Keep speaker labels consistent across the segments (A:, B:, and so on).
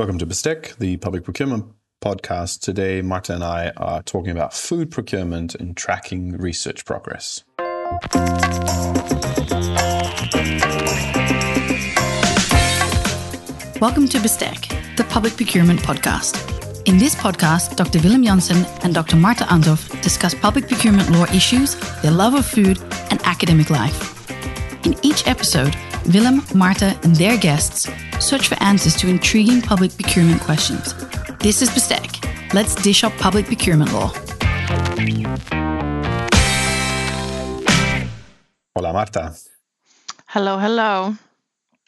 A: Welcome to Bestek, the public procurement podcast. Today, Marta and I are talking about food procurement and tracking research progress.
B: Welcome to Bestek, the public procurement podcast. In this podcast, Dr. Willem Janssen and Dr. Marta Andhov discuss public procurement law issues, their love of food, and academic life. In each episode, Willem, Marta, and their guests search for answers to intriguing public procurement questions. This is Bestek. Let's dish up public procurement law.
A: Hola, Marta.
C: Hello, hello.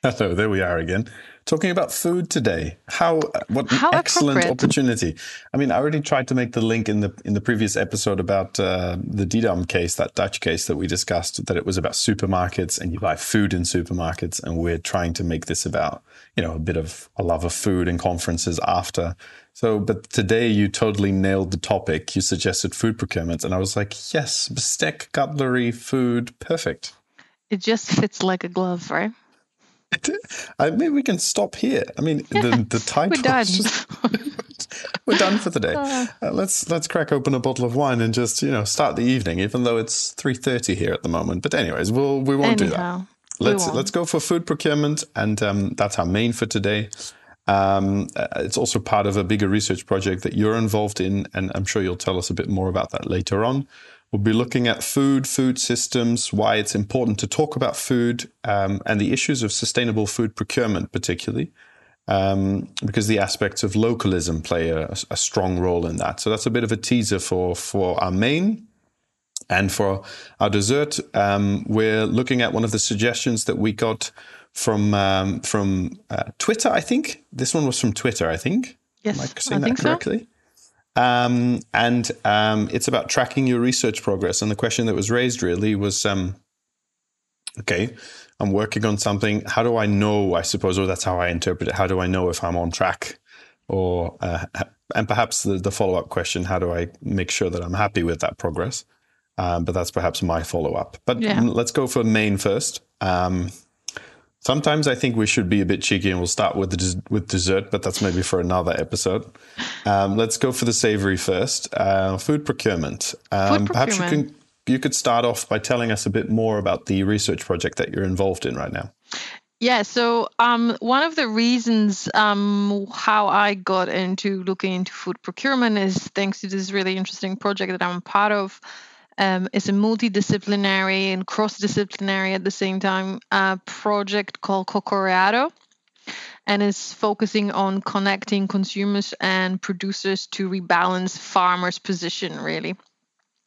A: Hello, there we are again talking about food today. How what
C: How
A: excellent opportunity! I mean, I already tried to make the link in the in the previous episode about uh, the Didam case, that Dutch case that we discussed, that it was about supermarkets and you buy food in supermarkets, and we're trying to make this about you know a bit of a love of food and conferences after. So, but today you totally nailed the topic. You suggested food procurement, and I was like, yes, bestek, cutlery, food, perfect.
C: It just fits like a glove, right?
A: I mean, we can stop here. I mean, yes, the the title.
C: We're done.
A: Just, we're done for the day. Uh, uh, let's let's crack open a bottle of wine and just you know start the evening, even though it's three thirty here at the moment. But anyways, we'll we won't
C: Anyhow,
A: do that. Let's let's go for food procurement, and um, that's our main for today. Um, uh, it's also part of a bigger research project that you're involved in, and I'm sure you'll tell us a bit more about that later on. We'll be looking at food, food systems, why it's important to talk about food, um, and the issues of sustainable food procurement, particularly, um, because the aspects of localism play a, a, strong role in that. So that's a bit of a teaser for for our main. And for our dessert, um, we're looking at one of the suggestions that we got from um, from uh, Twitter. I think this one was from Twitter. I think.
C: Yes,
A: Am I saying
C: I
A: that correctly?
C: So.
A: Um, and um, it's about tracking your research progress. And the question that was raised really was um, okay, I'm working on something. How do I know? I suppose, or that's how I interpret it. How do I know if I'm on track? Or, uh, and perhaps the, the follow up question how do I make sure that I'm happy with that progress? Um, but that's perhaps my follow up. But
C: yeah.
A: let's go for main first. Sometimes I think we should be a bit cheeky and we'll start with the, with dessert, but that's maybe for another episode. Um, let's go for the savory first. Uh, food procurement.
C: Um, food procurement.
A: Perhaps you can you could start off by telling us a bit more about the research project that you're involved in right now.
C: Yeah, so um, one of the reasons um, how I got into looking into food procurement is thanks to this really interesting project that I'm part of um, is a multidisciplinary and cross-disciplinary at the same time uh, project called Cocoreado and is focusing on connecting consumers and producers to rebalance farmers' position really.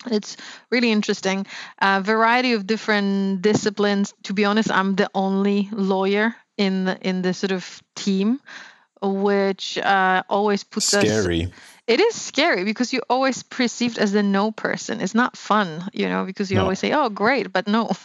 C: It's really interesting. A variety of different disciplines. To be honest, I'm the only lawyer in the, in the sort of team, which uh, always puts
A: Scary.
C: us
A: Scary
C: it is scary because you're always perceived as the no person. It's not fun, you know, because you no. always say, "Oh, great," but no.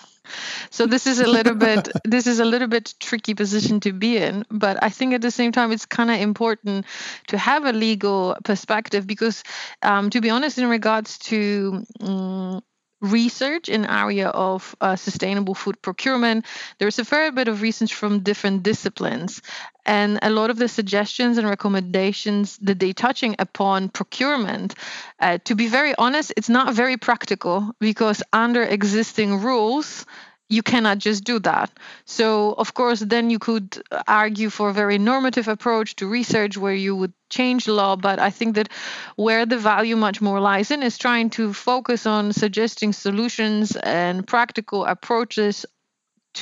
C: So this is a little bit this is a little bit tricky position to be in, but I think at the same time it's kind of important to have a legal perspective because, um, to be honest, in regards to um, research in area of uh, sustainable food procurement. There's a fair bit of research from different disciplines, and a lot of the suggestions and recommendations that they touching upon procurement. Uh, to be very honest, it's not very practical because under existing rules you cannot just do that. So, of course, then you could argue for a very normative approach to research where you would change law. But I think that where the value much more lies in is trying to focus on suggesting solutions and practical approaches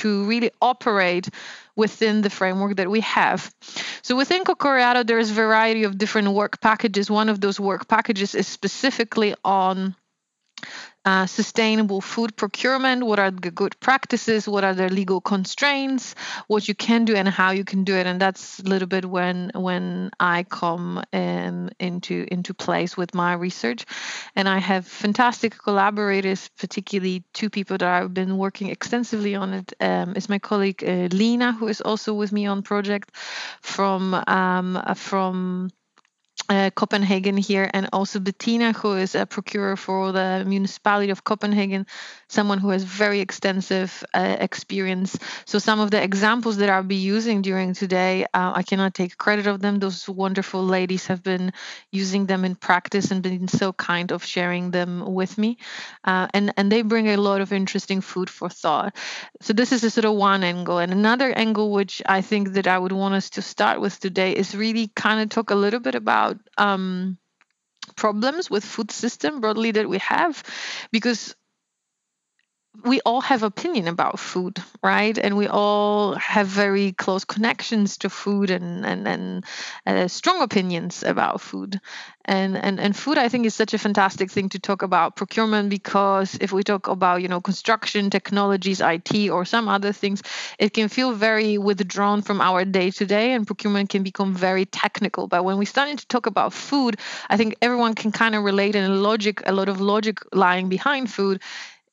C: to really operate within the framework that we have. So within Cocoreado, there is a variety of different work packages. One of those work packages is specifically on uh, sustainable food procurement what are the good practices what are the legal constraints what you can do and how you can do it. And that's a little bit when when i come um, into into place with my research. And i have fantastic collaborators particularly two people that i've been working extensively on it. Um, is my colleague uh, lena who is also with me on project from um, from uh, Copenhagen here, and also Bettina, who is a procurer for the municipality of Copenhagen, someone who has very extensive uh, experience. So some of the examples that I'll be using during today, uh, I cannot take credit of them. Those wonderful ladies have been using them in practice and been so kind of sharing them with me, uh, and and they bring a lot of interesting food for thought. So this is a sort of one angle, and another angle which I think that I would want us to start with today is really kind of talk a little bit about um, problems with food system broadly that we have because we all have opinion about food right? And we all have very close connections to food and and, and uh, strong opinions about food. And, and and food i think is such a fantastic thing to talk about procurement because if we talk about you know construction technologies it or some other things it can feel very withdrawn from our day to day and procurement can become very technical. But when we start to talk about food i think everyone can kind of relate and logic a lot of logic lying behind food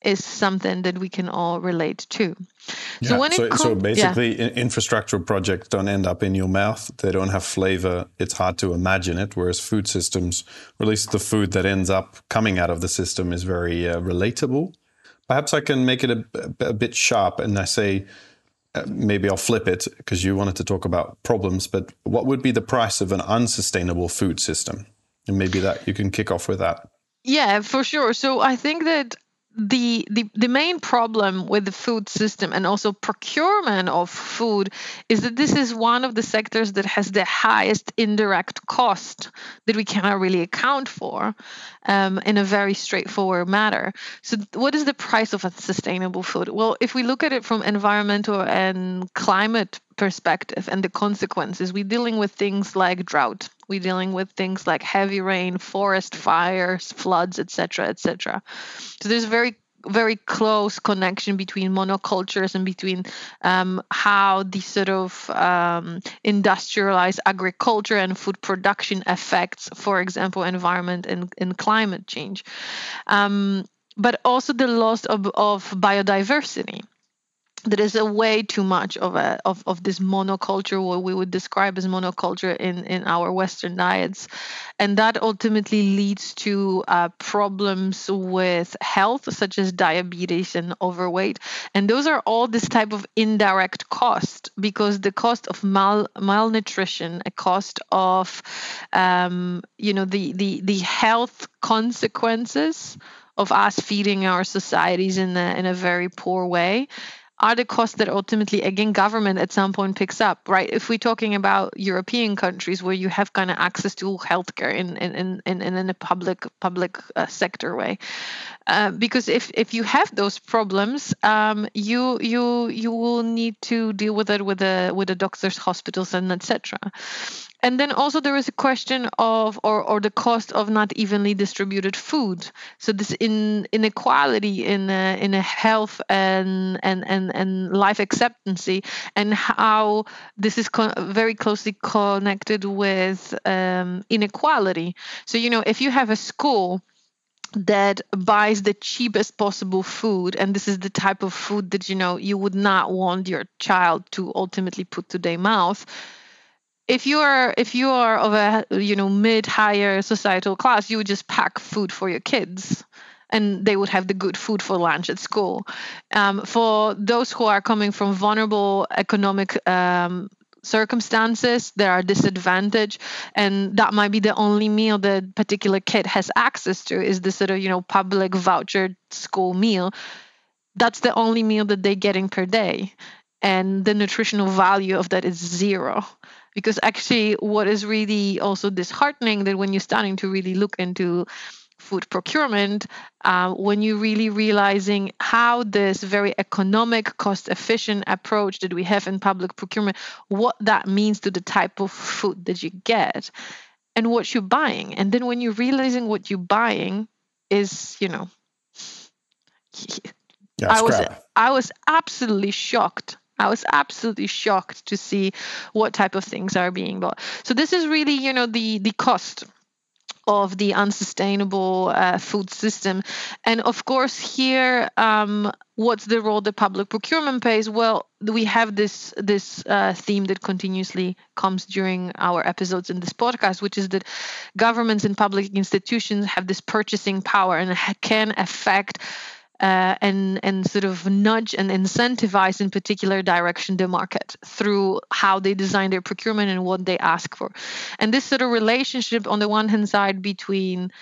C: is something that we can all relate to.
A: Yeah. So, when so, com- so basically, yeah. infrastructural projects don't end up in your mouth. They don't have flavor. It's hard to imagine it. Whereas food systems, at least the food that ends up coming out of the system, is very uh, relatable. Perhaps I can make it a, a bit sharp, and I say. Uh, maybe I'll flip it because you wanted to talk about problems, but what would be the price of an unsustainable food system? And maybe that you can kick off with that.
C: Yeah, for sure. So I think that the, the the main problem with the food system and also procurement of food is that this is one of the sectors that has the highest indirect cost that we cannot really account for um, in a very straightforward manner. So, what is the price of a sustainable food? Well, if we look at it from environmental and climate perspective and the consequences, we're dealing with things like drought we're dealing with things like heavy rain, forest fires, floods, etc., etc. So there's a very very close connection between monocultures and between um, how the sort of um, industrialized agriculture and food production affects, for example, environment and, and climate change. Um, but also the loss of, of biodiversity there is a way too much of a of, of this monoculture what we would describe as monoculture in in our western diets. And that ultimately leads to uh, problems with health such as diabetes and overweight. And those are all this type of indirect cost because the cost of mal malnutrition a cost of um, you know the the the health consequences of us feeding our societies in a, in a very poor way are the costs that ultimately again government at some point picks up right? If we're talking about european countries where you have kind of access to healthcare in in in, in a public public uh, sector way. Uh, because if if you have those problems um, you you you will need to deal with it with the with the doctors hospitals and etc and then also there is a question of or, or the cost of not evenly distributed food. So this in inequality in a, in a health and and and, and life acceptancy and how this is very closely connected with um, inequality. So you know if you have a school that buys the cheapest possible food and this is the type of food that you know you would not want your child to ultimately put to their mouth if you are if you are of a you know mid higher societal class you would just pack food for your kids and they would have the good food for lunch at school. Um, for those who are coming from vulnerable economic um, circumstances there are disadvantage and that might be the only meal that particular kid has access to is the sort of you know public voucher school meal. That's the only meal that they're getting per day and the nutritional value of that is zero because actually what is really also disheartening that when you're starting to really look into food procurement uh, when you're really realizing how this very economic cost efficient approach that we have in public procurement what that means to the type of food that you get and what you're buying. And then when you're realizing what you're buying is you know
A: yeah, I
C: was I was absolutely shocked I was absolutely shocked to see what type of things are being bought. So this is really, you know, the the cost of the unsustainable uh, food system. And of course, here, um, what's the role the public procurement plays? Well, we have this this uh, theme that continuously comes during our episodes in this podcast, which is that governments and public institutions have this purchasing power and can affect uh, and and sort of nudge and incentivize in particular direction the market through how they design their procurement and what they ask for. And this sort of relationship on the one hand side between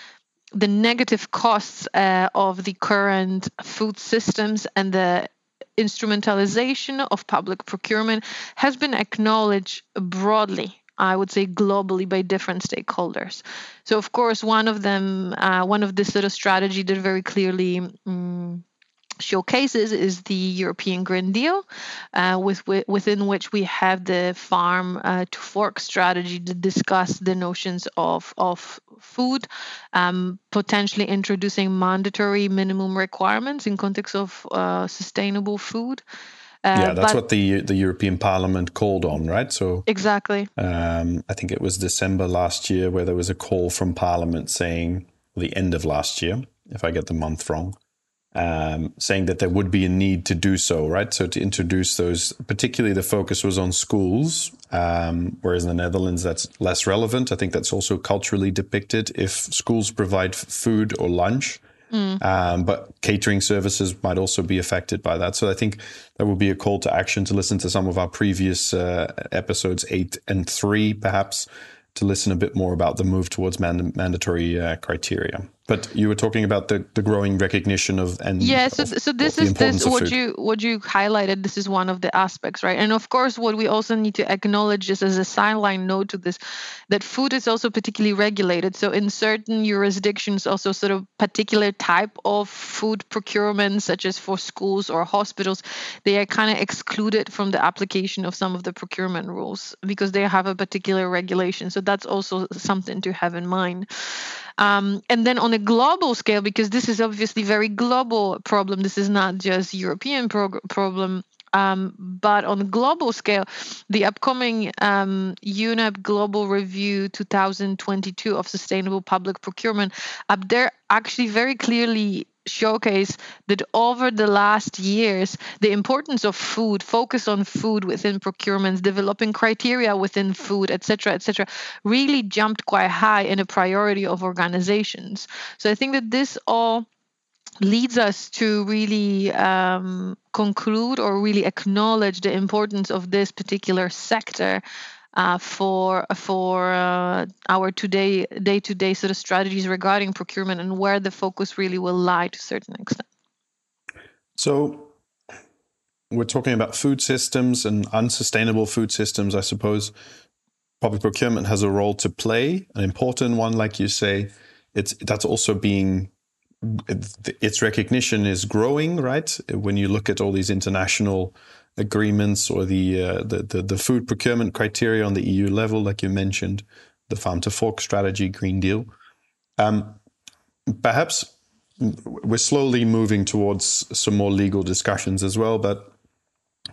C: the negative costs uh, of the current food systems and the instrumentalization of public procurement has been acknowledged broadly I would say globally by different stakeholders. So, of course, one of them, uh, one of this sort of strategy that very clearly um, showcases is the European Green Deal, uh, with, within which we have the farm uh, to fork strategy to discuss the notions of, of food, um, potentially introducing mandatory minimum requirements in context of uh, sustainable food.
A: Uh, yeah, that's but, what the the European Parliament called on, right? So
C: exactly.
A: Um, I think it was December last year where there was a call from Parliament saying the end of last year, if I get the month wrong, um, saying that there would be a need to do so, right? So to introduce those, particularly the focus was on schools, um, whereas in the Netherlands that's less relevant. I think that's also culturally depicted. If schools provide food or lunch, Mm. Um, but catering services might also be affected by that. So I think that would be a call to action to listen to some of our previous uh, episodes, eight and three, perhaps, to listen a bit more about the move towards mand- mandatory uh, criteria. But you were talking about the, the growing recognition of and
C: yeah. So, of, so this is this what you what you highlighted. This is one of the aspects, right? And of course, what we also need to acknowledge just as a sideline note to this, that food is also particularly regulated. So in certain jurisdictions, also sort of particular type of food procurement, such as for schools or hospitals, they are kind of excluded from the application of some of the procurement rules because they have a particular regulation. So that's also something to have in mind. Um, and then on a global scale, because this is obviously very global problem, this is not just European prog- problem. Um, but on global scale, the upcoming um, UNEP Global Review 2022 of Sustainable Public Procurement up there actually very clearly showcase that over the last years, the importance of food, focus on food within procurements, developing criteria within food, etc., etc., really jumped quite high in a priority of organizations. So I think that this all leads us to really um, conclude or really acknowledge the importance of this particular sector uh, for for uh, our today day to day sort of strategies regarding procurement and where the focus really will lie to a certain extent.
A: So we're talking about food systems and unsustainable food systems. I suppose public procurement has a role to play, an important one, like you say. It's that's also being its recognition is growing, right? When you look at all these international agreements or the, uh, the, the, the food procurement criteria on the EU level, like you mentioned, the farm to fork strategy, Green Deal. Um, perhaps we're slowly moving towards some more legal discussions as well, but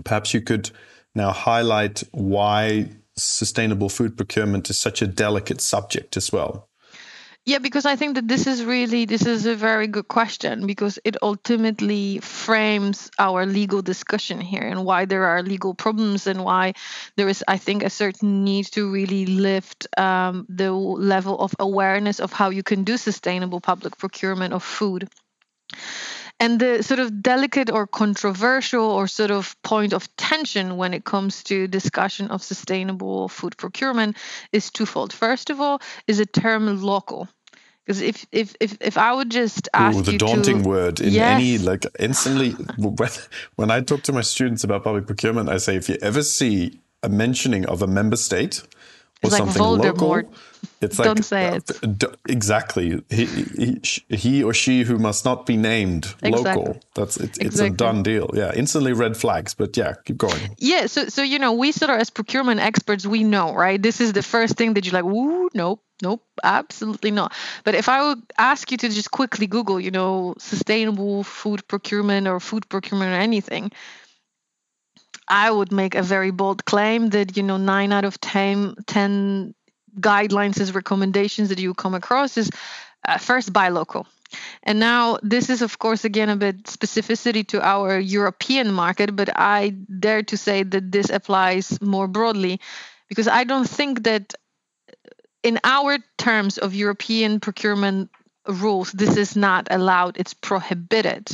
A: perhaps you could now highlight why sustainable food procurement is such a delicate subject as well.
C: Yeah, because I think that this is really this is a very good question because it ultimately frames our legal discussion here and why there are legal problems and why there is, I think, a certain need to really lift um, the level of awareness of how you can do sustainable public procurement of food. And the sort of delicate or controversial or sort of point of tension when it comes to discussion of sustainable food procurement is twofold. First of all, is a term local. Because if, if if if I would just ask Ooh,
A: the daunting to, word in yes. any like instantly when when I talk to my students about public procurement, I say if you ever see a mentioning of a member state or
C: it's
A: something
C: like
A: local,
C: it's like don't say it.
A: Exactly. He, he, he, or she who must not be named exactly. local. That's it, exactly. it's a done deal. Yeah, instantly red flags. But yeah, keep going.
C: Yeah. So so you know we sort of as procurement experts we know right. This is the first thing that you're like, ooh, nope, nope, absolutely not. But if I would ask you to just quickly Google, you know, sustainable food procurement or food procurement or anything. I would make a very bold claim that you know nine out of 10, 10 guidelines as recommendations that you come across is uh, first buy local. And now this is of course again a bit specificity to our european market but i dare to say that this applies more broadly because i don't think that in our terms of european procurement rules this is not allowed it's prohibited.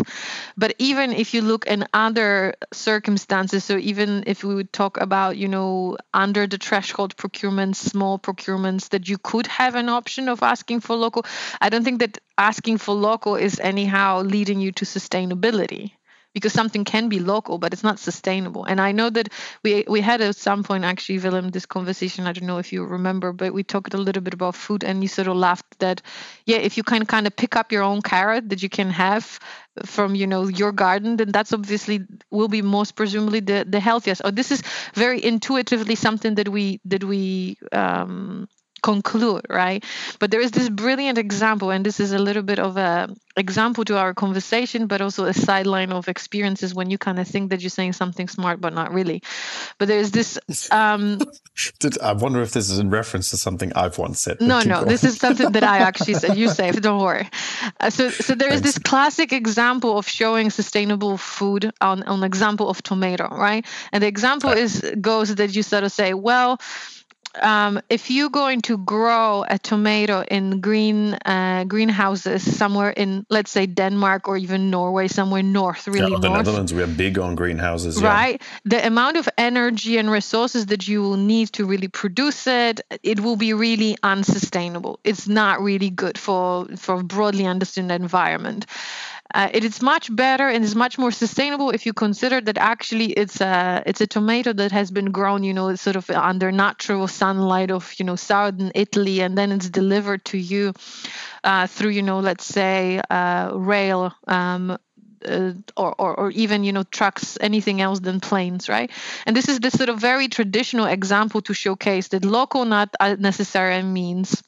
C: But even if you look in other circumstances so even if we would talk about you know under the threshold procurements small procurements that you could have an option of asking for local i don't think that asking for local is anyhow leading you to sustainability because something can be local but it's not sustainable. And i know that we we had at some point actually willem this conversation i don't know if you remember but we talked a little bit about food and you sort of laughed that yeah if you can kind of pick up your own carrot that you can have from you know your garden then that's obviously will be most presumably the the healthiest. Oh this is very intuitively something that we that we um conclude right? But there is this brilliant example and this is a little bit of a example to our conversation but also a sideline of experiences when you kind of think that you're saying something smart but not really. But there's this um
A: Did, i wonder if this is in reference to something i've once said
C: no no this is something that i actually said. You say don't worry. Uh, so so there is this classic example of showing sustainable food on on example of tomato right? And the example right. is goes that you sort of say well um, if you're going to grow a tomato in green uh, greenhouses somewhere in, let's say, Denmark or even Norway, somewhere north, really yeah,
A: the
C: north,
A: Netherlands, we are big on greenhouses,
C: right? Yeah. The amount of energy and resources that you will need to really produce it, it will be really unsustainable. It's not really good for for broadly understood environment. Uh, it is much better and is much more sustainable if you consider that actually it's a it's a tomato that has been grown, you know, sort of under natural sunlight of you know southern Italy, and then it's delivered to you uh, through you know let's say uh, rail. Um, uh, or, or, or even you know trucks anything else than planes right and this is the sort of very traditional example to showcase that local not necessarily means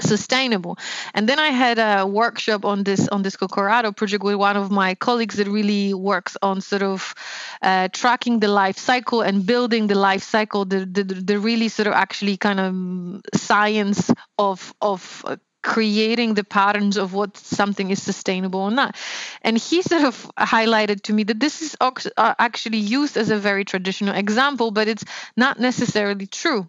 C: sustainable and then i had a workshop on this on this Cocoreado project with one of my colleagues that really works on sort of uh, tracking the life cycle and building the life cycle the, the, the really sort of actually kind of science of of uh, creating the patterns of what something is sustainable or not. And he sort of highlighted to me that this is uh, actually used as a very traditional example, but it's not necessarily true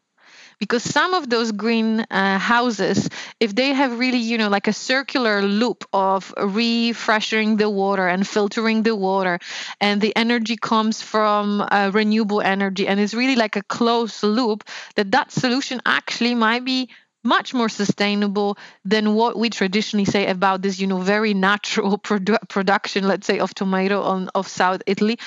C: because some of those green uh, houses if they have really you know like a circular loop of refreshing the water and filtering the water and the energy comes from uh, renewable energy and it's really like a closed loop that that solution actually might be much more sustainable than what we traditionally say about this you know very natural produ- production let's say of tomato on of south italy.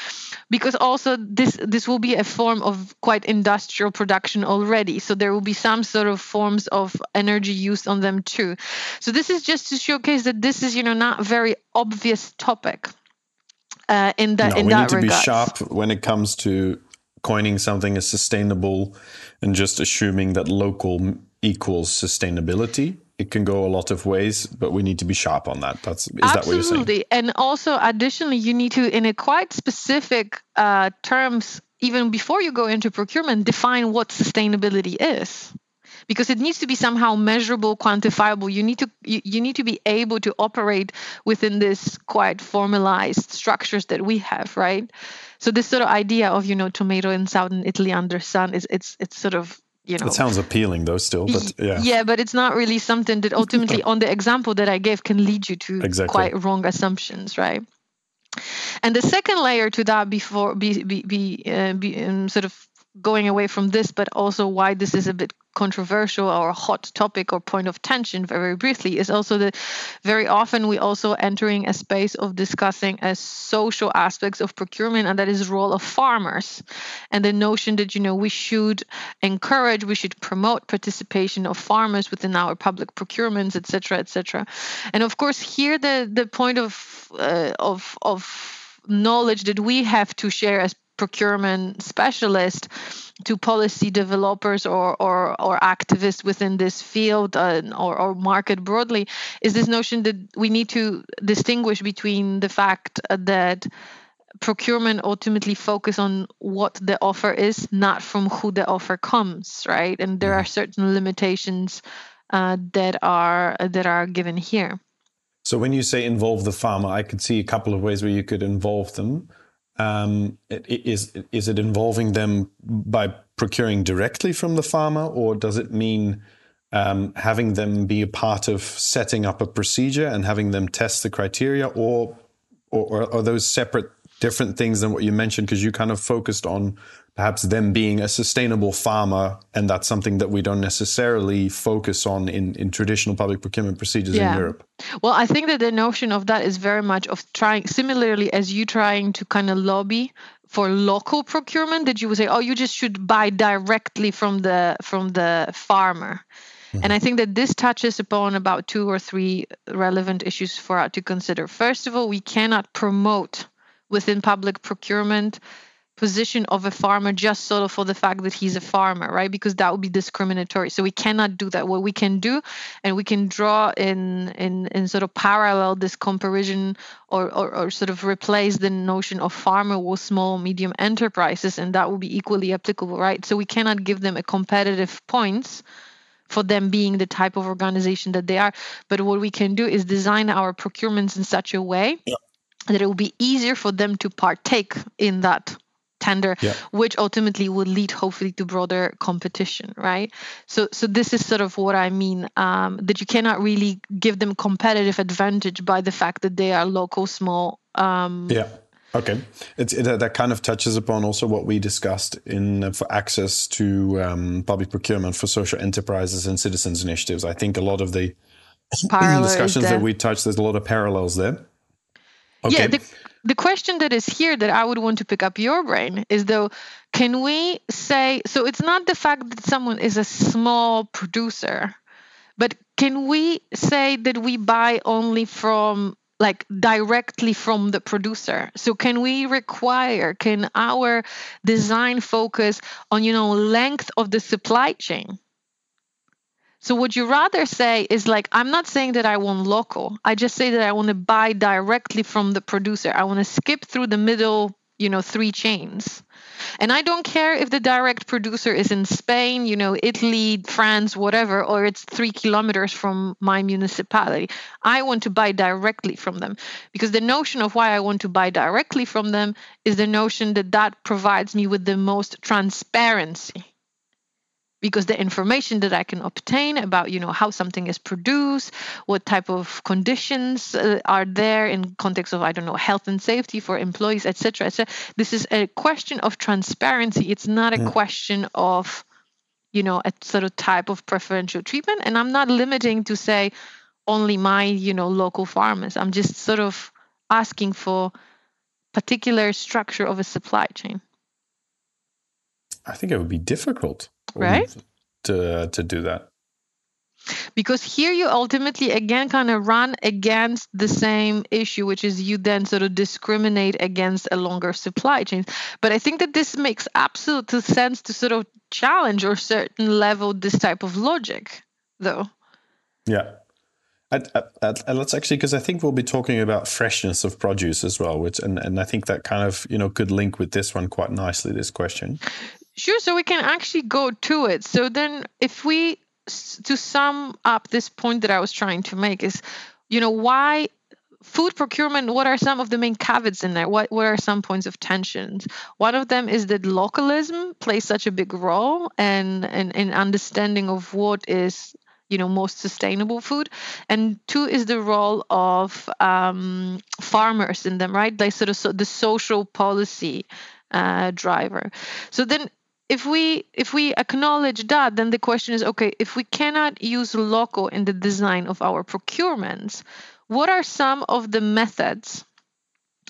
C: Because also this this will be a form of quite industrial production already. So there will be some sort of forms of energy used on them too. So this is just to showcase that this is you know not very obvious topic uh, in that
A: no,
C: in
A: we
C: that
A: need to
C: regards.
A: be sharp when it comes to coining something as sustainable and just assuming that local equals sustainability. It can go a lot of ways but we need to be sharp on that. That's is
C: Absolutely.
A: that what you're saying?
C: Absolutely, and also additionally you need to in a quite specific uh, terms even before you go into procurement define what sustainability is. Because it needs to be somehow measurable quantifiable. You need to you, you need to be able to operate within this quite formalized structures that we have right? So this sort of idea of you know tomato in southern italy under sun is it's it's sort of you know.
A: it sounds appealing though still but yeah.
C: yeah but it's not really something that ultimately on the example that i gave can lead you to
A: exactly.
C: quite wrong assumptions right? And the second layer to that before be be, be, uh, be um, sort of going away from this, but also why this is a bit controversial or hot topic or point of tension very briefly is also that very often we also entering a space of discussing as social aspects of procurement and that is role of farmers. And the notion that you know we should encourage we should promote participation of farmers within our public procurements etc etc and of course here the the point of uh, of of knowledge that we have to share as procurement specialist to policy developers or, or, or activists within this field uh, or, or market broadly is this notion that we need to distinguish between the fact that procurement ultimately focus on what the offer is, not from who the offer comes, right? And there are certain limitations uh, that are that are given here.
A: So when you say involve the farmer, I could see a couple of ways where you could involve them. Um, is is it involving them by procuring directly from the farmer, or does it mean um, having them be a part of setting up a procedure and having them test the criteria, or or, or are those separate, different things than what you mentioned? Because you kind of focused on perhaps them being a sustainable farmer, and that's something that we don't necessarily focus on in, in traditional public procurement procedures yeah. in Europe.
C: Well, I think that the notion of that is very much of trying, similarly as you trying to kind of lobby for local procurement, that you would say, oh, you just should buy directly from the from the farmer. Mm-hmm. And I think that this touches upon about two or three relevant issues for us to consider. First of all, we cannot promote within public procurement position of a farmer just sort of for the fact that he's a farmer, right? Because that would be discriminatory. So we cannot do that. What we can do, and we can draw in in, in sort of parallel this comparison or, or, or sort of replace the notion of farmer with small medium enterprises, and that will be equally applicable, right? So we cannot give them a competitive points for them being the type of organization that they are. But what we can do is design our procurements in such a way yeah. that it will be easier for them to partake in that tender yeah. which ultimately would lead hopefully to broader competition right so so this is sort of what i mean um, that you cannot really give them competitive advantage by the fact that they are local small um,
A: yeah Okay, it's, it, that kind of touches upon also what we discussed in uh, for access to um, public procurement for social enterprises and citizens initiatives. I think a lot of the discussions that we touched, there's a lot of parallels there.
C: Okay. Yeah, the, the question that is here that I would want to pick up your brain is though, can we say so? It's not the fact that someone is a small producer, but can we say that we buy only from like directly from the producer so can we require can our design focus on you know length of the supply chain so what you rather say is like i'm not saying that i want local. I just say that i want to buy directly from the producer. I want to skip through the middle you know three chains. And I don't care if the direct producer is in Spain, you know, Italy, France, whatever, or it's three kilometers from my municipality. I want to buy directly from them. Because the notion of why I want to buy directly from them is the notion that that provides me with the most transparency because the information that I can obtain about you know how something is produced, what type of conditions uh, are there in context of I don't know health and safety for employees, etc., etc. This is a question of transparency. It's not a yeah. question of you know a sort of type of preferential treatment, and I'm not limiting to say only my you know local farmers. I'm just sort of asking for particular structure of a supply chain.
A: I think it would be difficult
C: right? Mm-hmm.
A: To to do that.
C: Because here you ultimately again kind of run against the same issue which is you then sort of discriminate against a longer supply chain. But i think that this makes absolute sense to sort of challenge or certain level this type of logic though.
A: Yeah. And, let's actually because i think we'll be talking about freshness of produce as well which and, and i think that kind of you know could link with this one quite nicely this question
C: Sure. So we can actually go to it. So then, if we, to sum up this point that I was trying to make, is, you know, why food procurement what are some of the main caveats in there what what are some points of tensions? one of them is that localism plays such a big role and and in understanding of what is you know most sustainable food and two is the role of um, farmers in them right like sort of so the social policy uh, driver so then if we if we acknowledge that then the question is okay if we cannot use local in the design of our procurements what are some of the methods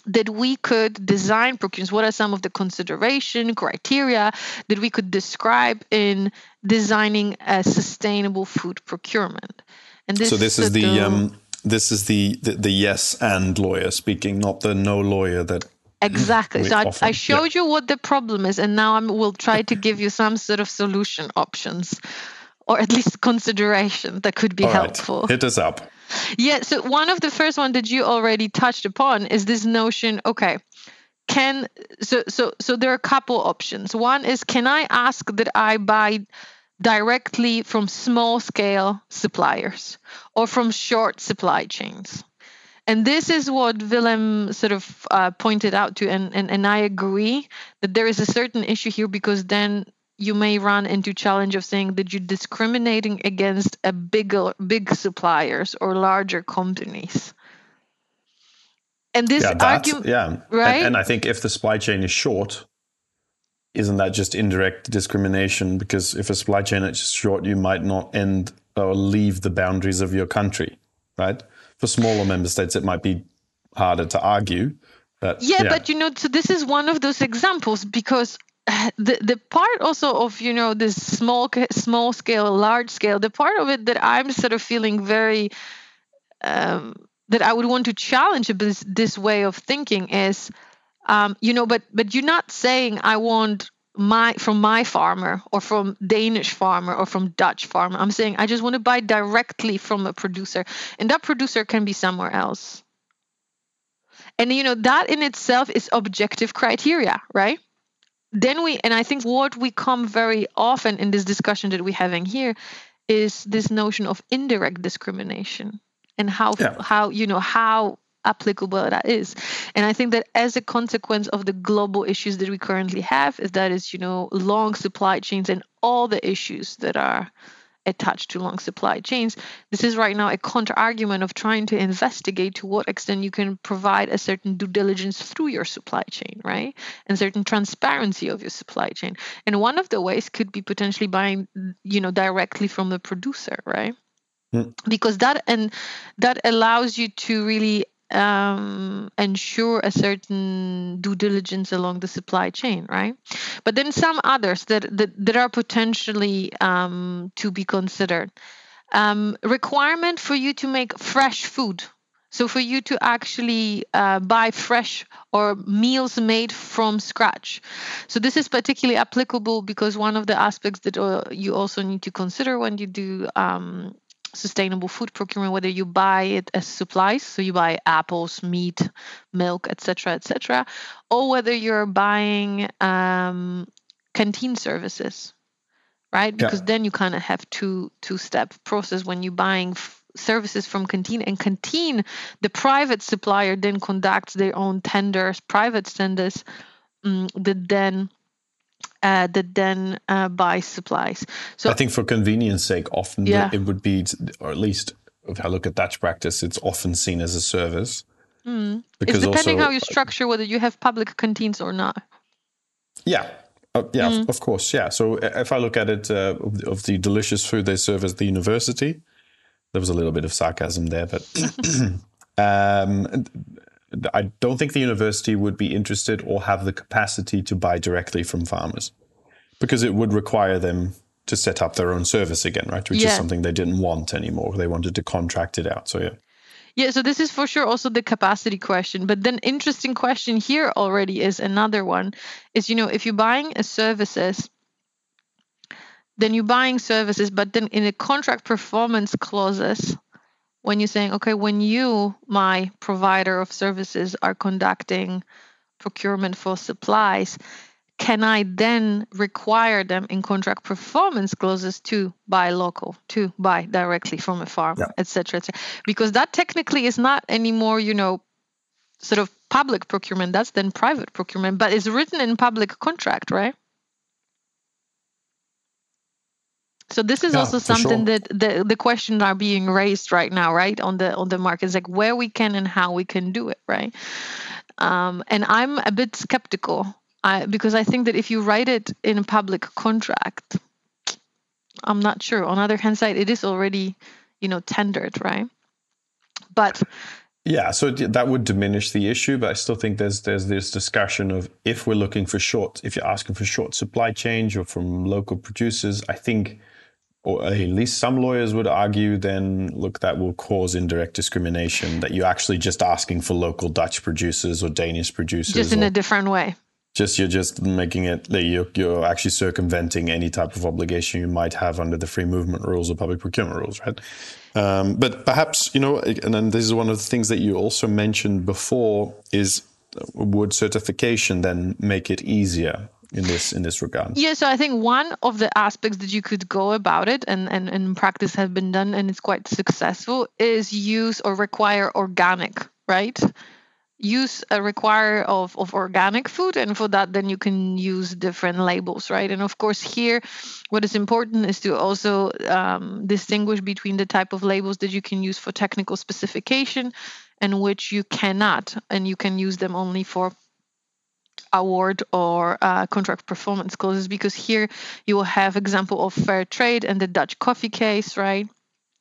C: that we could design procurements? What are some of the consideration criteria that we could describe in designing a sustainable food procurement?
A: And this so this is the, the um, this is the, the the yes and lawyer speaking not the no lawyer that
C: Exactly. so I, I, showed yeah. you what the problem is, and now I will try to give you some sort of solution options, or at least consideration that could be All helpful.
A: Right. Hit us up.
C: Yeah. So one of the first one that you already touched upon is this notion. Okay, can so so so there are a couple options one is can i ask that i buy directly from small scale suppliers or from short supply chains and this is what Willem sort of uh, pointed out to, and, and, and I agree that there is a certain issue here because then you may run into challenge of saying that you're discriminating against a bigger big suppliers or larger companies. And this
A: yeah,
C: argument
A: yeah.
C: Right?
A: and, and i think if the supply chain is short isn't that just indirect discrimination? Because if a supply chain is short you might not end or leave the boundaries of your country right for smaller member states it might be harder to argue but
C: yeah, yeah. but you know so this is one of those examples because the the part also of you know this small small scale large scale the part of it that i'm sort of feeling very um, that i would want to challenge this this way of thinking is um, you know but but you're not saying i want my from my farmer or from danish farmer or from dutch farmer. I'm saying i just want to buy directly from a producer and that producer can be somewhere else. And you know that in itself is objective criteria right? Then we and i think what we come very often in this discussion that we're having here is this notion of indirect discrimination and how yeah. how you know how applicable that is and i think that as a consequence of the global issues that we currently have is that is you know long supply chains and all the issues that are attached to long supply chains. This is right now a counter argument of trying to investigate to what extent you can provide a certain due diligence through your supply chain, right? And certain transparency of your supply chain. And one of the ways could be potentially buying, you know, directly from the producer, right? Mm. Because that and that allows you to really um, ensure a certain due diligence along the supply chain, right? But then some others that that, that are potentially um, to be considered. Um, requirement for you to make fresh food. So for you to actually uh, buy fresh or meals made from scratch. So this is particularly applicable because one of the aspects that uh, you also need to consider when you do um, sustainable food procurement whether you buy it as supplies so you buy apples meat milk etc etc or whether you're buying um, canteen services right because yeah. then you kind of have two two step process when you're buying f- services from canteen and canteen the private supplier then conducts their own tenders private tenders um, that then uh, that then uh, buys supplies.
A: So I think for convenience sake, often yeah. it would be, or at least if I look at Dutch practice, it's often seen as a service.
C: Mm. Because it's depending also, how you structure whether you have public canteens or not.
A: Yeah. Uh, yeah, mm. of course. Yeah. So uh, if I look at it uh, of, of, the delicious food they serve at the university, there was a little bit of sarcasm there, but um, I don't think the university would be interested or have the capacity to buy directly from farmers because it would require them to set up their own service again, right? Which yeah. is something they didn't want anymore. They wanted to contract it out. So, yeah.
C: Yeah, so this is for sure also the capacity question. But then interesting question here already is another one is, you know, if you're buying a services, then you're buying services, but then in the contract performance clauses, when you're saying, okay, when you, my provider of services, are conducting procurement for supplies, can I then require them in contract performance clauses to buy local, to buy directly from a farm, yeah. etc., etc.? Because that technically is not anymore, you know, sort of public procurement. That's then private procurement, but it's written in public contract, right? So this is yeah, also something sure. that the the questions are being raised right now, right on the on the market. It's like where we can and how we can do it, right? Um, and I'm a bit skeptical I, because I think that if you write it in a public contract, I'm not sure. On the other hand side, it is already, you know, tendered, right? But
A: yeah, so that would diminish the issue, but I still think there's there's this discussion of if we're looking for short, if you're asking for short supply chain or from local producers, I think or at least some lawyers would argue, then look, that will cause indirect discrimination. That you're actually just asking for local Dutch producers or Danish producers,
C: just in a different way.
A: Just you're just making it you're, you're actually circumventing any type of obligation you might have under the free movement rules or public procurement rules, right? Um, but perhaps you know, and then this is one of the things that you also mentioned before is would certification then make it easier in this in this regard?
C: Yeah, so I think one of the aspects that you could go about it and, and, and practice have been done and it's quite successful is use or require organic, right? use a require of, of organic food and for that then you can use different labels right and of course here what is important is to also um, distinguish between the type of labels that you can use for technical specification and which you cannot and you can use them only for award or uh, contract performance clauses because here you will have example of fair trade and the dutch coffee case right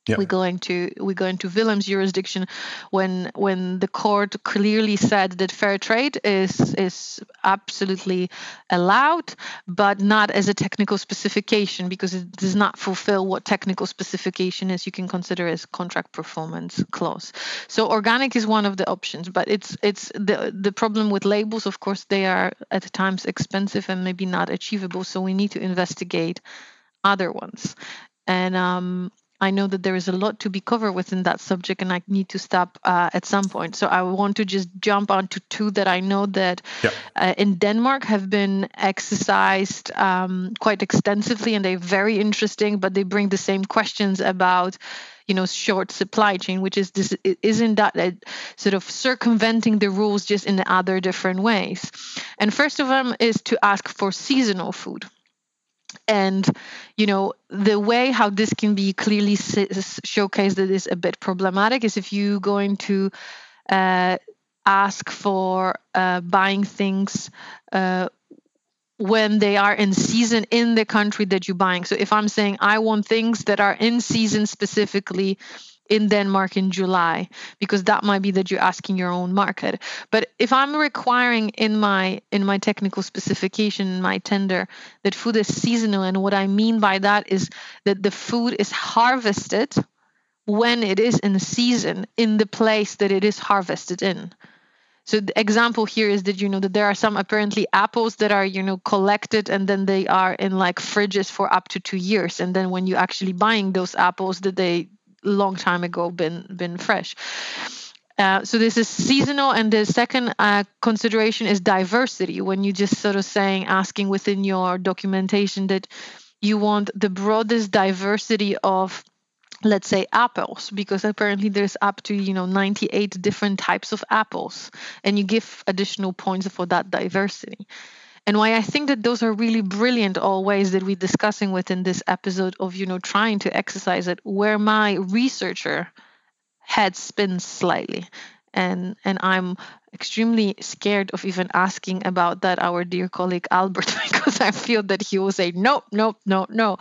C: Yep. We go into we go into Willem's jurisdiction when when the court clearly said that fair trade is is absolutely allowed, but not as a technical specification because it does not fulfill what technical specification is. You can consider as contract performance clause. So organic is one of the options, but it's it's the the problem with labels. Of course, they are at times expensive and maybe not achievable. So we need to investigate other ones. And um, I know that there is a lot to be covered within that subject, and I need to stop uh, at some point. So I want to just jump onto two that I know that yep. uh, in Denmark have been exercised um, quite extensively, and they're very interesting. But they bring the same questions about you know short supply chain which is this isn't that a, sort of circumventing the rules just in other different ways and first of them is to ask for seasonal food and you know the way how this can be clearly showcased that is a bit problematic is if you going to uh, ask for uh, buying things uh, when they are in season in the country that you're buying. So if i'm saying i want things that are in season specifically in Denmark in July because that might be that you're asking your own market. But if I'm requiring in my in my technical specification in my tender that food is seasonal and what I mean by that is that the food is harvested when it is in the season in the place that it is harvested in. So the example here is that you know that there are some apparently apples that are you know collected and then they are in like fridges for up to two years and then when you actually buying those apples that they long time ago been been fresh. Uh, so this is seasonal, and the second uh, consideration is diversity. When you just sort of saying, asking within your documentation that you want the broadest diversity of let's say apples because apparently there's up to you know 98 different types of apples and you give additional points for that diversity and why I think that those are really brilliant all ways that we're discussing within this episode of you know trying to exercise it where my researcher head spins slightly. And and I'm extremely scared of even asking about that our dear colleague Albert because I feel that he will say no no no no.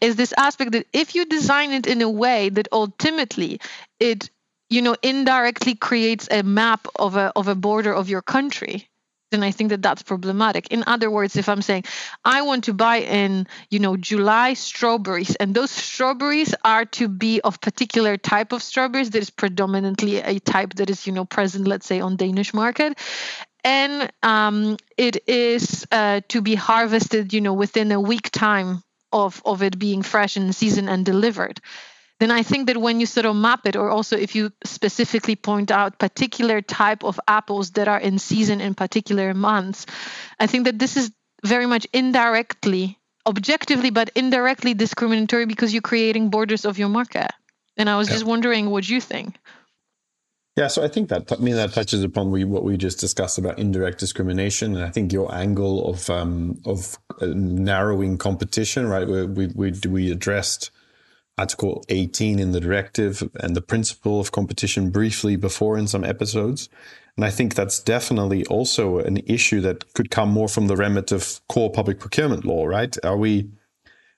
C: Is this aspect that if you design it in a way that ultimately it you know indirectly creates a map of a of a border of your country then I think that that's problematic. In other words, if I'm saying I want to buy in, you know, July strawberries, and those strawberries are to be of particular type of strawberries that is predominantly a type that is, you know, present, let's say, on Danish market, and um, it is uh, to be harvested, you know, within a week time of of it being fresh in season and delivered then I think that when you sort of map it, or also if you specifically point out particular type of apples that are in season in particular months, I think that this is very much indirectly, objectively, but indirectly discriminatory because you're creating borders of your market. And I was yeah. just wondering what you think.
A: Yeah, so I think that I mean that touches upon we, what we just discussed about indirect discrimination, and I think your angle of um, of uh, narrowing competition, right? We we we, we addressed Article 18 in the directive and the principle of competition briefly before in some episodes. And I think that's definitely also an issue that could come more from the remit of core public procurement law, right? Are we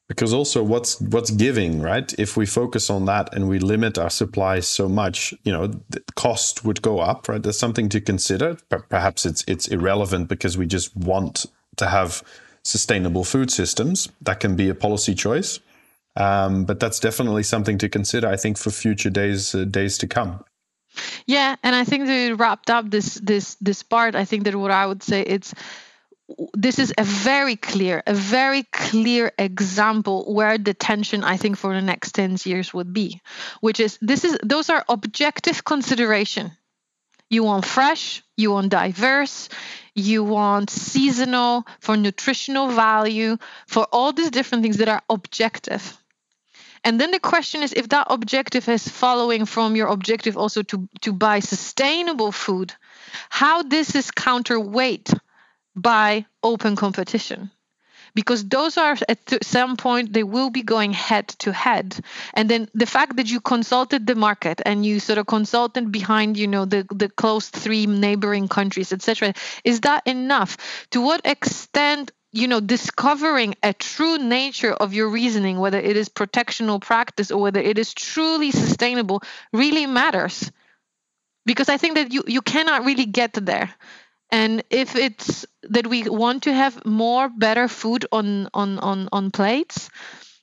A: because also what's what's giving, right? If we focus on that and we limit our supplies so much, you know, the cost would go up, right? There's something to consider. But Perhaps it's it's irrelevant because we just want to have sustainable food systems. That can be a policy choice. Um, but that's definitely something to consider, I think, for future days uh, days to come.
C: Yeah, and I think that wrapped up this this this part. I think that what I would say it's this is a very clear, a very clear example where the tension I think for the next 10 years would be, which is this is those are objective consideration You want fresh, you want diverse, you want seasonal for nutritional value, for all these different things that are objective. And then the question is if that objective is following from your objective also to, to buy sustainable food, how this is counterweight by open competition? Because those are at some point they will be going head to head. And then the fact that you consulted the market and you sort of consulted behind you know the the close three neighboring countries etc is that enough? To what extent you know discovering a true nature of your reasoning whether it is protectional practice or whether it is truly sustainable really matters. Because i think that you you cannot really get there. And if it's that we want to have more better food on on on, on plates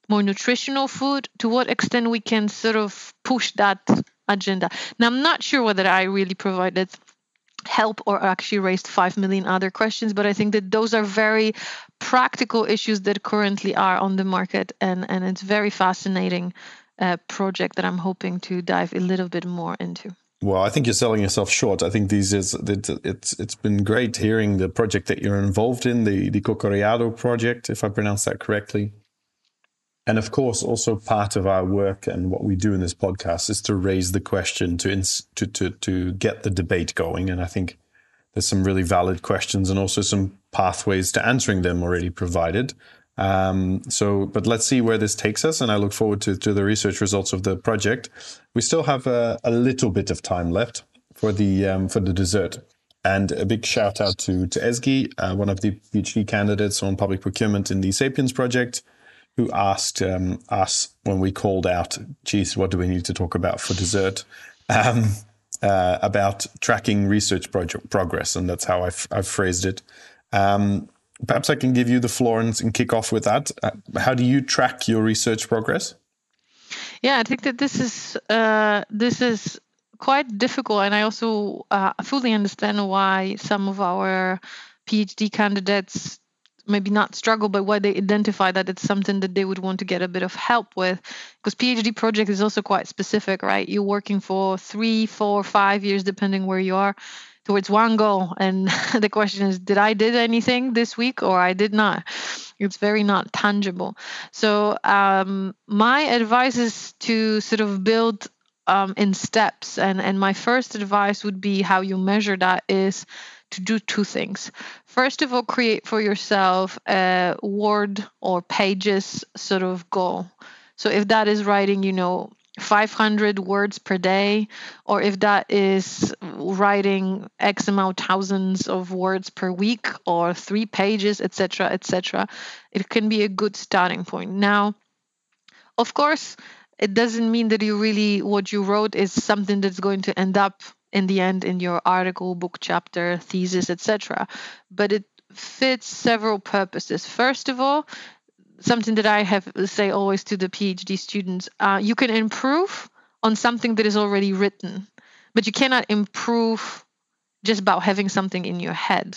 C: more nutritional food to what extent we can sort of push that agenda. Now i'm not sure whether i really provided help or actually raised 5 million other questions but i think that those are very practical issues that currently are on the market and and it's very fascinating uh, project that i'm hoping to dive a little bit more into
A: well, I think you're selling yourself short. I think these is it's it's been great hearing the project that you're involved in, the the Cocoreado project, if I pronounce that correctly. And of course, also part of our work and what we do in this podcast is to raise the question to ins- to to to get the debate going. And I think there's some really valid questions and also some pathways to answering them already provided. Um, so, but let's see where this takes us, and I look forward to, to the research results of the project. We still have a, a little bit of time left for the um, for the dessert, and a big shout out to to Ezgi, uh, one of the PhD candidates on public procurement in the Sapiens project, who asked um, us when we called out, "Geez, what do we need to talk about for dessert?" Um, uh, about tracking research project progress, and that's how I've, I've phrased it. Um, perhaps I can give you the floor and, and kick off with that. Uh, how do you track your research progress?
C: Yeah, I think that this is uh, this is quite difficult, and I also uh, fully understand why some of our PhD candidates maybe not struggle, but why they identify that it's something that they would want to get a bit of help with. Because PhD project is also quite specific, right? You're working for three, four, five years, depending where you are towards one goal and the question is did i did anything this week or i did not it's very not tangible so um, my advice is to sort of build um, in steps and and my first advice would be how you measure that is to do two things first of all create for yourself a word or pages sort of goal so if that is writing you know 500 words per day, or if that is writing X amount thousands of words per week, or three pages, etc., etc., it can be a good starting point. Now, of course, it doesn't mean that you really what you wrote is something that's going to end up in the end in your article, book chapter, thesis, etc. But it fits several purposes. First of all, something that I have say always to the PhD students: uh, you can improve on something that is already written, but you cannot improve just about having something in your head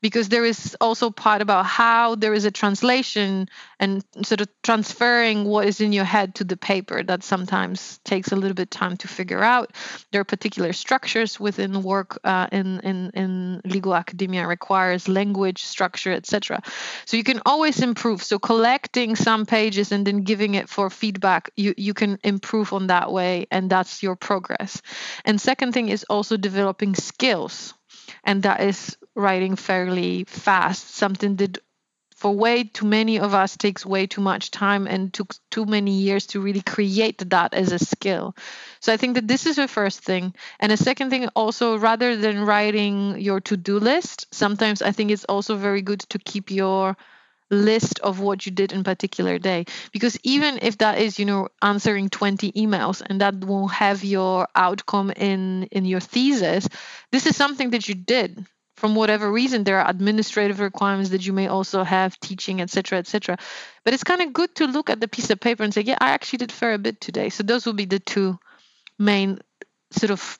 C: because there is also part about how there is a translation and sort of transferring what is in your head to the paper that sometimes takes a little bit time to figure out. There are particular structures within work uh, in, in in legal academia requires language structure etc so you can always improve. So collecting some pages and then giving it for feedback you you can improve on that way and that's your progress. And second thing is also developing skills. And that is writing fairly fast, something that for way too many of us takes way too much time and took too many years to really create that as a skill. So I think that this is the first thing. And a second thing also rather than writing your to-do list, sometimes I think it's also very good to keep your list of what you did in particular day because even if that is you know answering 20 emails and that won't have your outcome in in your thesis this is something that you did from whatever reason there are administrative requirements that you may also have teaching etc etc but it's kind of good to look at the piece of paper and say yeah i actually did fair a bit today so those will be the two main sort of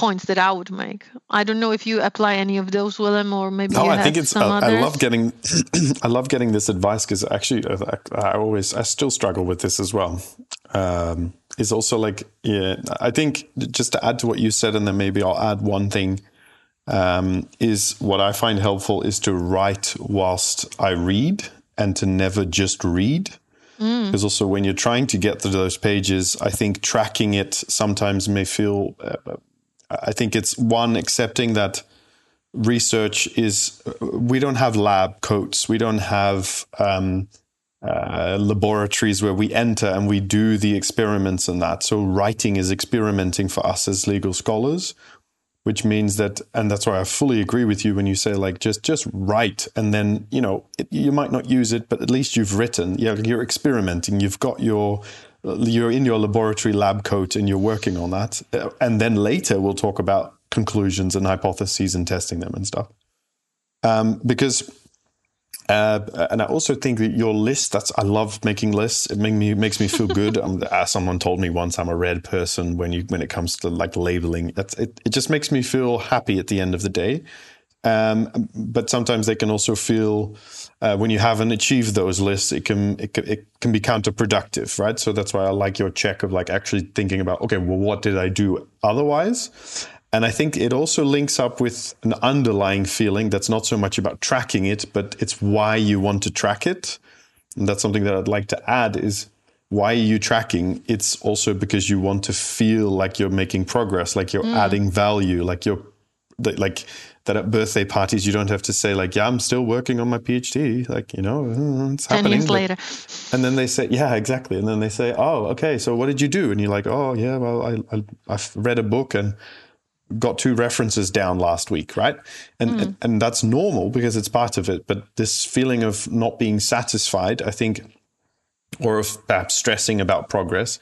C: points that I would make. I don't know if you apply any of those, Willem, or maybe no. I think it's. I, I,
A: love getting. I love getting this advice because actually, uh, I, I, always, I still struggle with this as well. Um, is also like yeah. I think just to add to what you said, and then maybe I'll add one thing. Um, is what I find helpful is to write whilst I read and to never just read. Because mm. also, when you're trying to get through those pages, I think tracking it sometimes may feel. Uh, I think it's one accepting that research is we don't have lab coats, we don't have um, uh, laboratories where we enter and we do the experiments and that. So writing is experimenting for us as legal scholars, which means that, and that's why I fully agree with you when you say like just just write and then you know it, you might not use it, but at least you've written. Yeah, you're experimenting. You've got your you're in your laboratory lab coat and you're working on that. Uh, and then later we'll talk about conclusions and hypotheses and testing them and stuff. Um, because uh, and I also think that your list, that's, I love making lists. It make me, makes me feel good. um, someone told me once, I'm a red person when you, when it comes to like labeling, it, it just makes me feel happy at the end of the day. Um, but sometimes they can also feel uh, when you haven't achieved those lists, it can, it can it can be counterproductive, right? So that's why I like your check of like actually thinking about okay, well, what did I do otherwise? And I think it also links up with an underlying feeling that's not so much about tracking it, but it's why you want to track it. And that's something that I'd like to add is why are you tracking? It's also because you want to feel like you're making progress, like you're mm. adding value, like you're like that at birthday parties you don't have to say like yeah i'm still working on my phd like you know uh, it's
C: 10
A: happening
C: years later
A: and then they say yeah exactly and then they say oh okay so what did you do and you're like oh yeah well i, I i've read a book and got two references down last week, right? And, mm. and, that's normal because it's part of it. But this feeling of not being satisfied, I think, or of perhaps stressing about progress,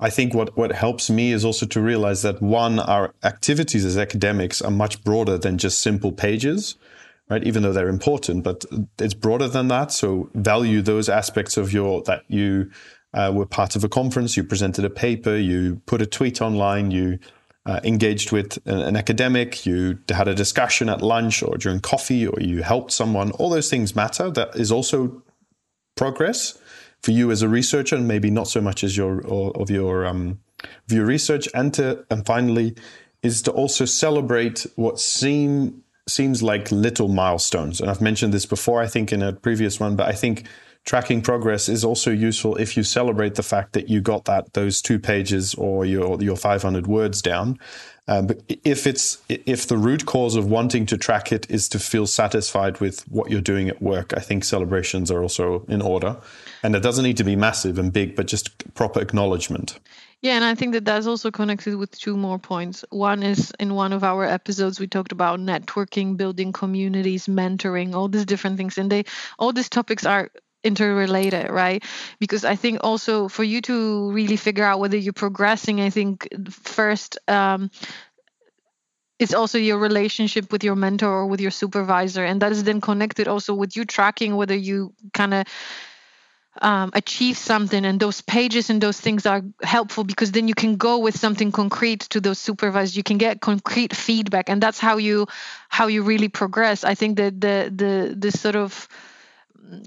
A: I think what, what helps me is also to realize that one, our activities as academics are much broader than just simple pages, right? Even though they're important, but it's broader than that. So value those aspects of your that you uh, were part of a conference, you presented a paper, you put a tweet online, you uh, engaged with an, academic, you had a discussion at lunch or during coffee, or you helped someone, all those things matter. That is also progress for you as a researcher, and maybe not so much as your of your um, of your research. And to and finally, is to also celebrate what seem seems like little milestones. And I've mentioned this before, I think in a previous one, but I think tracking progress is also useful if you celebrate the fact that you got that those two pages or your your 500 words down. Um, but if it's if the root cause of wanting to track it is to feel satisfied with what you're doing at work, I think celebrations are also in order, and it doesn't need to be massive and big, but just proper acknowledgement.
C: Yeah, and I think that that's also connected with two more points. One is in one of our episodes we talked about networking, building communities, mentoring, all these different things, and they all these topics are interrelated right? Because i think also for you to really figure out whether you're progressing i think first um, it's also your relationship with your mentor or with your supervisor and that is then connected also with you tracking whether you kind of um, achieve something and those pages and those things are helpful because then you can go with something concrete to those supervisors. You can get concrete feedback and that's how you how you really progress. I think that the the the sort of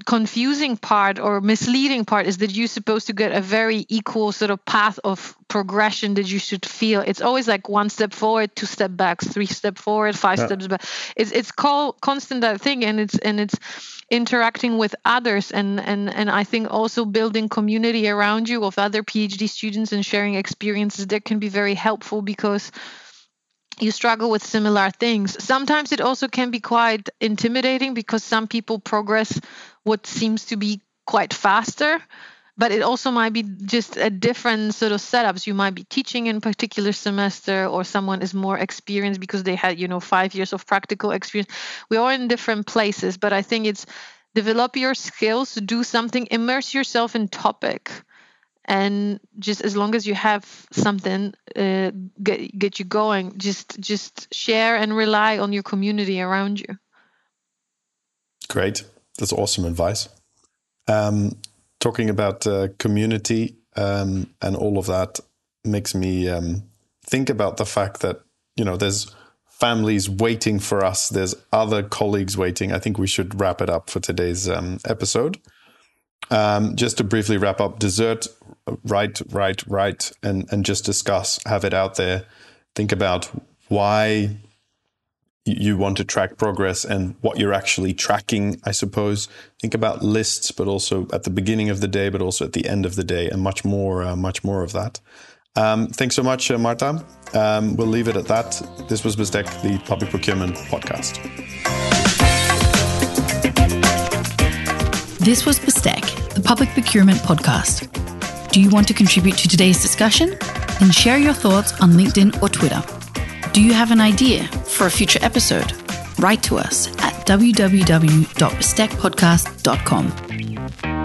C: confusing part or misleading part is that you're supposed to get a very equal sort of path of progression that you should feel it's always like one step forward two step back three step forward five yeah. steps back it's it's called constant that thing and it's and it's interacting with others and and and i think also building community around you of other phd students and sharing experiences that can be very helpful because you struggle with similar things. Sometimes it also can be quite intimidating because some people progress what seems to be quite faster but it also might be just a different sort of setups. You might be teaching in particular semester or someone is more experienced because they had you know five years of practical experience. We're in different places but i think it's develop your skills do something immerse yourself in topic and just as long as you have something uh, get get you going just just share and rely on your community around you.
A: Great. That's awesome advice. Um, talking about uh, community um, and all of that makes me um, think about the fact that you know there's families waiting for us. There's other colleagues waiting. I think we should wrap it up for today's um, episode Um, just to briefly wrap up, dessert, write, write, write, and and just discuss, have it out there. Think about why you want to track progress and what you're actually tracking, I suppose. Think about lists, but also at the beginning of the day, but also at the end of the day, and much more, uh, much more of that. Um, thanks so much, uh, Marta. Um, we'll leave it at that. This was Bestek, the Public Procurement Podcast.
B: This was Bestek, the Public Procurement Podcast. Do you want to contribute to today's discussion? Then share your thoughts on LinkedIn or Twitter. Do you have an idea for a future episode? Write to us at www.bestekpodcast.com.